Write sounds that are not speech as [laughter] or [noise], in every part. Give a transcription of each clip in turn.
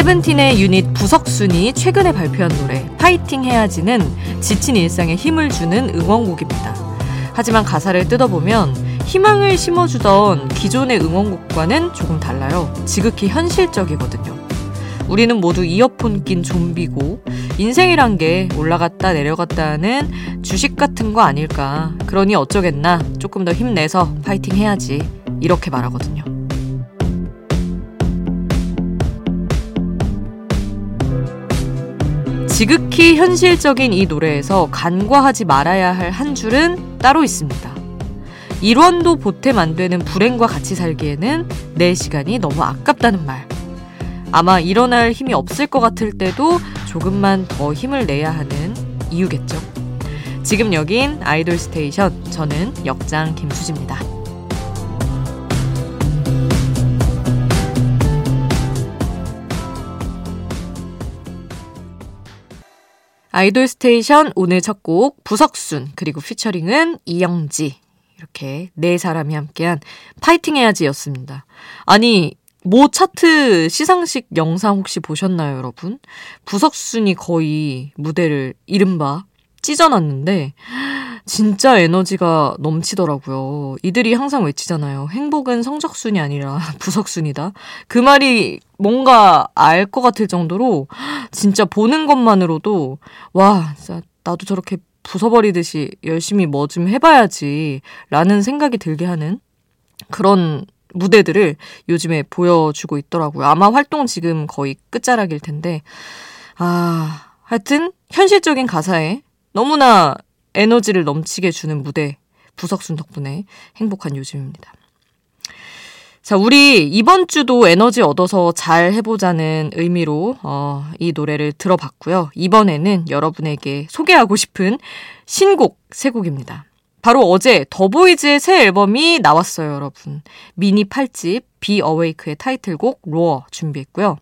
세븐틴의 유닛 부석순이 최근에 발표한 노래 파이팅 해야지는 지친 일상에 힘을 주는 응원곡입니다. 하지만 가사를 뜯어보면 희망을 심어주던 기존의 응원곡과는 조금 달라요. 지극히 현실적이거든요. 우리는 모두 이어폰 낀 좀비고 인생이란 게 올라갔다 내려갔다 하는 주식 같은 거 아닐까. 그러니 어쩌겠나. 조금 더 힘내서 파이팅 해야지. 이렇게 말하거든요. 지극히 현실적인 이 노래에서 간과하지 말아야 할 한 줄은 따로 있습니다. 일원도 보탬 안 되는 불행과 같이 살기에는 내 시간이 너무 아깝다는 말. 아마 일어날 힘이 없을 것 같을 때도 조금만 더 힘을 내야 하는 이유겠죠. 지금 여긴 아이돌 스테이션. 저는 역장 김수지입니다. 아이돌 스테이션 오늘 첫 곡 부석순 그리고 피처링은 이영지 이렇게 네 사람이 함께한 파이팅 해야지였습니다. 아니 모 차트 시상식 영상 혹시 보셨나요, 여러분? 부석순이 거의 무대를 이른바 찢어놨는데 진짜 에너지가 넘치더라고요. 이들이 항상 외치잖아요. 행복은 성적순이 아니라 [laughs] 부석순이다. 그 말이 뭔가 알 것 같을 정도로 진짜 보는 것만으로도 와, 진짜 나도 저렇게 부숴버리듯이 열심히 뭐 좀 해봐야지 라는 생각이 들게 하는 그런 무대들을 요즘에 보여주고 있더라고요. 아마 활동 지금 거의 끝자락일 텐데. 아, 하여튼 현실적인 가사에 너무나 에너지를 넘치게 주는 무대 부석순 덕분에 행복한 요즘입니다. 자, 우리 이번 주도 에너지 얻어서 잘 해보자는 의미로 어, 이 노래를 들어봤고요. 이번에는 여러분에게 소개하고 싶은 신곡 세 곡입니다. 바로 어제 더보이즈의 새 앨범이 나왔어요, 여러분. 미니 8집 Be Awake의 타이틀곡 Roar 준비했고요.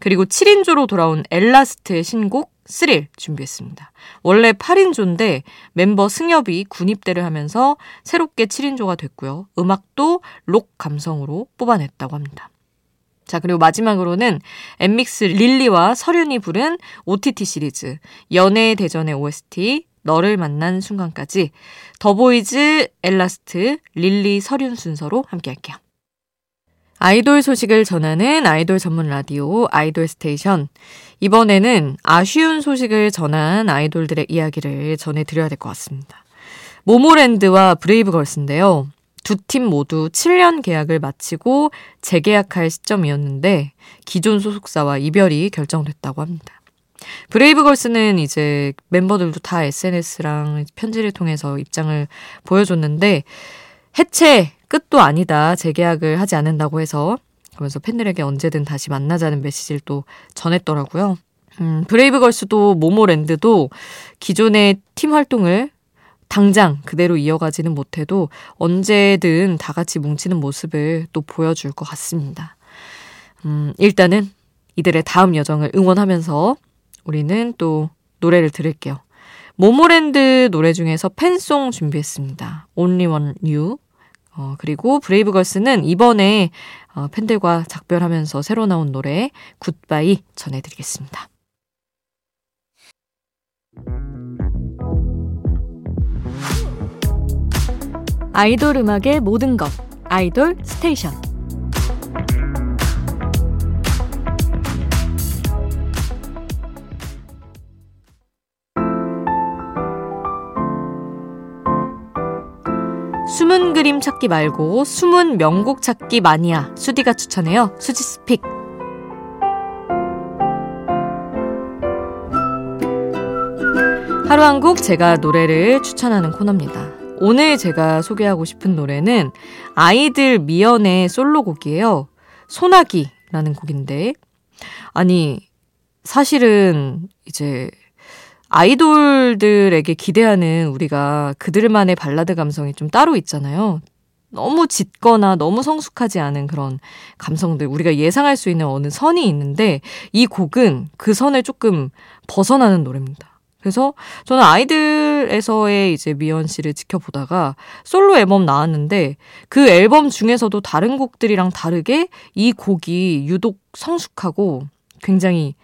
그리고 7인조로 돌아온 엘라스트의 신곡 Thrill 준비했습니다. 원래 8인조인데 멤버 승엽이 군입대를 하면서 새롭게 7인조가 됐고요. 음악도 록 감성으로 뽑아냈다고 합니다. 자, 그리고 마지막으로는 엔믹스 릴리와 설윤이 부른 OTT 시리즈 연애의 대전의 OST 너를 만난 순간까지 더보이즈 엘라스트 릴리 설윤 순서로 함께 할게요. 아이돌 소식을 전하는 아이돌 전문 라디오 아이돌 스테이션. 이번에는 아쉬운 소식을 전한 아이돌들의 이야기를 전해드려야 될 것 같습니다. 모모랜드와 브레이브걸스인데요. 두 팀 모두 7년 계약을 마치고 재계약할 시점이었는데 기존 소속사와 이별이 결정됐다고 합니다. 브레이브걸스는 이제 멤버들도 다 SNS랑 편지를 통해서 입장을 보여줬는데 해체 끝도 아니다. 재계약을 하지 않는다고 해서 그러면서 팬들에게 언제든 다시 만나자는 메시지를 또 전했더라고요. 음, 브레이브걸스도 모모랜드도 기존의 팀 활동을 당장 그대로 이어가지는 못해도 언제든 다 같이 뭉치는 모습을 또 보여줄 것 같습니다. 음, 일단은 이들의 다음 여정을 응원하면서 우리는 또 노래를 들을게요. 모모랜드 노래 중에서 팬송 준비했습니다. Only One You 어, 그리고 브레이브걸스는 이번에 어, 팬들과 작별하면서 새로 나온 노래 굿바이 전해드리겠습니다. 아이돌 음악의 모든 것 아이돌 스테이션 숨은 그림 찾기 말고 숨은 명곡 찾기 마니아 수디가 추천해요. 수디's pick. 하루 한 곡 제가 노래를 추천하는 코너입니다. 오늘 제가 소개하고 싶은 노래는 아이들 미연의 솔로곡이에요. 소나기라는 곡인데 아니 사실은 이제 아이돌들에게 기대하는 우리가 그들만의 발라드 감성이 좀 따로 있잖아요. 너무 짙거나 너무 성숙하지 않은 그런 감성들, 우리가 예상할 수 있는 어느 선이 있는데 이 곡은 그 선을 조금 벗어나는 노래입니다. 그래서 저는 아이들에서의 이제 미연 씨를 지켜보다가 솔로 앨범 나왔는데 그 앨범 중에서도 다른 곡들이랑 다르게 이 곡이 유독 성숙하고 굉장히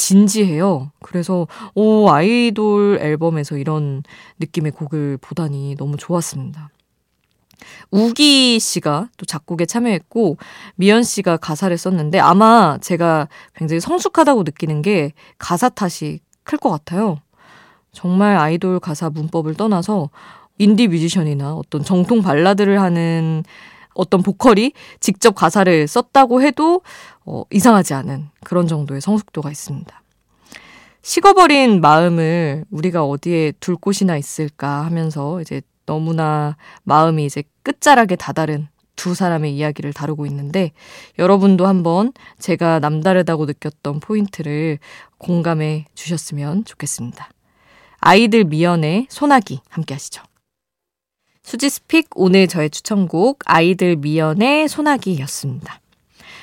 진지해요. 그래서 오 아이돌 앨범에서 이런 느낌의 곡을 보다니 너무 좋았습니다. 우기 씨가 또 작곡에 참여했고 미연 씨가 가사를 썼는데 아마 제가 굉장히 성숙하다고 느끼는 게 가사 탓이 클 것 같아요. 정말 아이돌 가사 문법을 떠나서 인디 뮤지션이나 어떤 정통 발라드를 하는 어떤 보컬이 직접 가사를 썼다고 해도 어, 이상하지 않은 그런 정도의 성숙도가 있습니다. 식어버린 마음을 우리가 어디에 둘 곳이나 있을까 하면서 이제 너무나 마음이 이제 끝자락에 다다른 두 사람의 이야기를 다루고 있는데 여러분도 한번 제가 남다르다고 느꼈던 포인트를 공감해 주셨으면 좋겠습니다. 아이들 미연의 소나기 함께 하시죠. 수지's pick 오늘 저의 추천곡 아이들 미연의 소나기였습니다.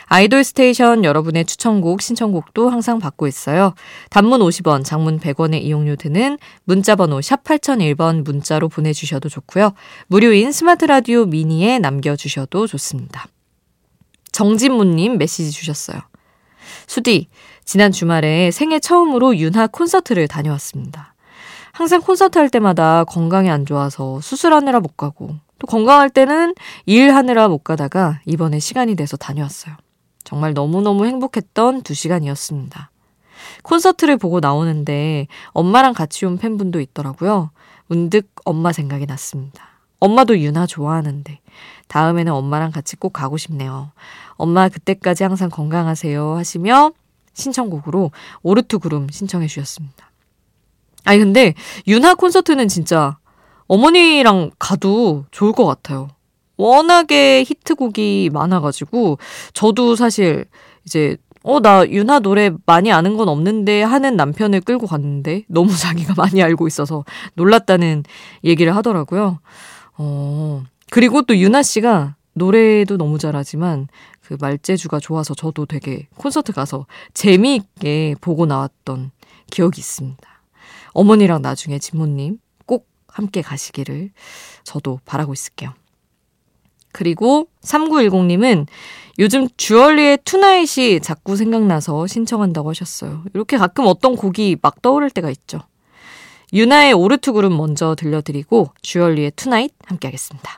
아이돌 스테이션 여러분의 추천곡, 신청곡도 항상 받고 있어요. 단문 50원, 장문 100원의 이용료 드는 문자번호 샵 8001번 문자로 보내주셔도 좋고요. 무료인 스마트 라디오 미니에 남겨주셔도 좋습니다. 정진무님 메시지 주셨어요. 수디, 지난 주말에 생애 처음으로 윤하 콘서트를 다녀왔습니다. 항상 콘서트 할 때마다 건강이 안 좋아서 수술하느라 못 가고 또 건강할 때는 일하느라 못 가다가 이번에 시간이 돼서 다녀왔어요. 정말 너무너무 행복했던 두 시간이었습니다. 콘서트를 보고 나오는데 엄마랑 같이 온 팬분도 있더라고요. 문득 엄마 생각이 났습니다. 엄마도 유나 좋아하는데 다음에는 엄마랑 같이 꼭 가고 싶네요. 엄마 그때까지 항상 건강하세요 하시며 신청곡으로 오르투 구름 신청해 주셨습니다. 아니 근데 윤하 콘서트는 진짜 어머니랑 가도 좋을 것 같아요. 워낙에 히트곡이 많아가지고 저도 사실 이제 어, 나 윤하 노래 많이 아는 건 없는데 하는 남편을 끌고 갔는데 너무 [laughs] 자기가 많이 알고 있어서 놀랐다는 얘기를 하더라고요. 어, 그리고 또 윤하 씨가 노래도 너무 잘하지만 그 말재주가 좋아서 저도 되게 콘서트 가서 재미있게 보고 나왔던 기억이 있습니다. 어머니랑 나중에 진모님 꼭 함께 가시기를 저도 바라고 있을게요. 그리고 3910님은 요즘 주얼리의 Tonight이 자꾸 생각나서 신청한다고 하셨어요. 이렇게 가끔 어떤 곡이 막 떠오를 때가 있죠. 유나의 오르투 그룹 먼저 들려드리고 주얼리의 투나잇 함께 하겠습니다.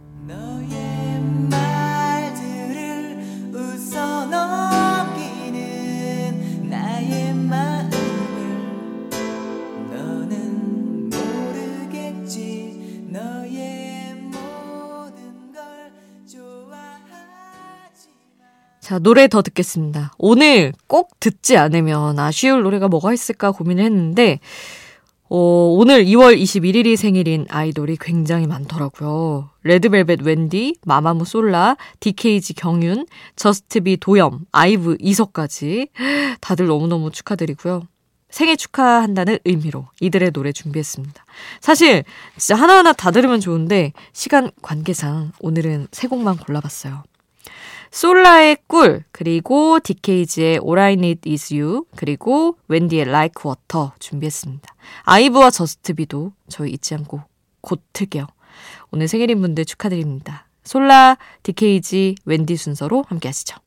자, 노래 더 듣겠습니다. 오늘 꼭 듣지 않으면 아쉬울 노래가 뭐가 있을까 고민을 했는데, 어, 오늘 2월 21일이 생일인 아이돌이 굉장히 많더라고요. 레드벨벳 웬디, 마마무 솔라, DKZ 경윤, 저스트비 도염, 아이브 이서까지 다들 너무너무 축하드리고요. 생일 축하한다는 의미로 이들의 노래 준비했습니다. 사실 진짜 하나하나 다 들으면 좋은데 시간 관계상 오늘은 세 곡만 골라봤어요. 솔라의 꿀, 그리고 디케이지의 All I Need Is You, 그리고 웬디의 Like Water 준비했습니다. 아이브와 저스트비도 저희 잊지 않고 곧 틀게요. 오늘 생일인 분들 축하드립니다. 솔라, 디케이지, 웬디 순서로 함께 하시죠.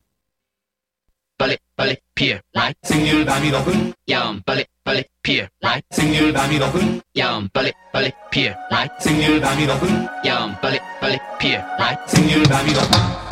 빨리 빨리 피어 라이 생률 밤이 높은 야음 빨리 빨리 피어 라이 생률 밤이 높은 야음 빨리 빨리 피어 라이 생률 밤이 높은 야음 빨리 빨리 피어 라이 생률 밤이 높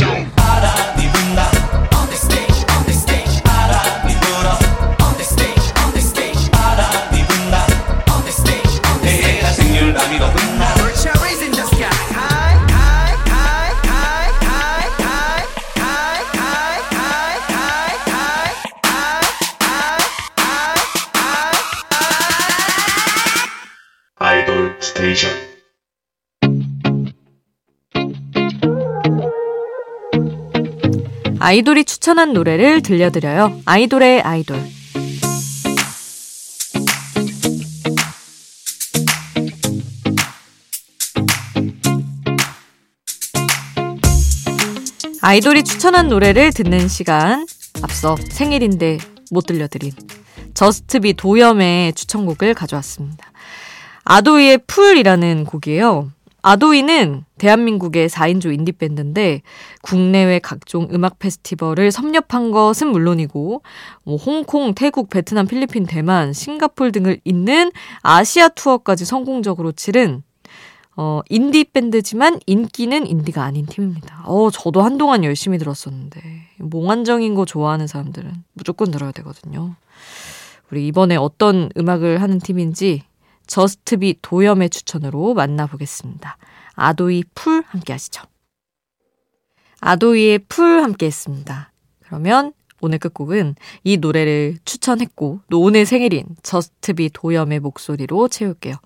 은 아이돌이 추천한 노래를 들려드려요. 아이돌의 아이돌. 아이돌이 추천한 노래를 듣는 시간. 앞서 생일인데 못 들려드린 저스트비 도염의 추천곡을 가져왔습니다. 아도이의 Pool이라는 곡이에요. 아도이는 대한민국의 4인조 인디밴드인데 국내외 각종 음악 페스티벌을 섭렵한 것은 물론이고 뭐 홍콩, 태국, 베트남, 필리핀, 대만, 싱가폴 등을 잇는 아시아 투어까지 성공적으로 치른 어, 인디 밴드지만 인기는 인디가 아닌 팀입니다. 어, 저도 한동안 열심히 들었었는데 몽환적인 거 좋아하는 사람들은 무조건 들어야 되거든요. 우리 이번에 어떤 음악을 하는 팀인지 저스트비 도염의 추천으로 만나보겠습니다. 아도이 풀 함께 하시죠. 아도이의 풀 함께 했습니다. 그러면 오늘 끝곡은 이 노래를 추천했고 또 오늘 생일인 저스트비 도염의 목소리로 채울게요.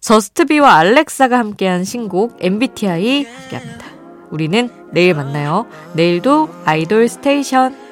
저스트비와 알렉사가 함께한 신곡 MBTI 함께합니다. 우리는 내일 만나요. 내일도 아이돌 스테이션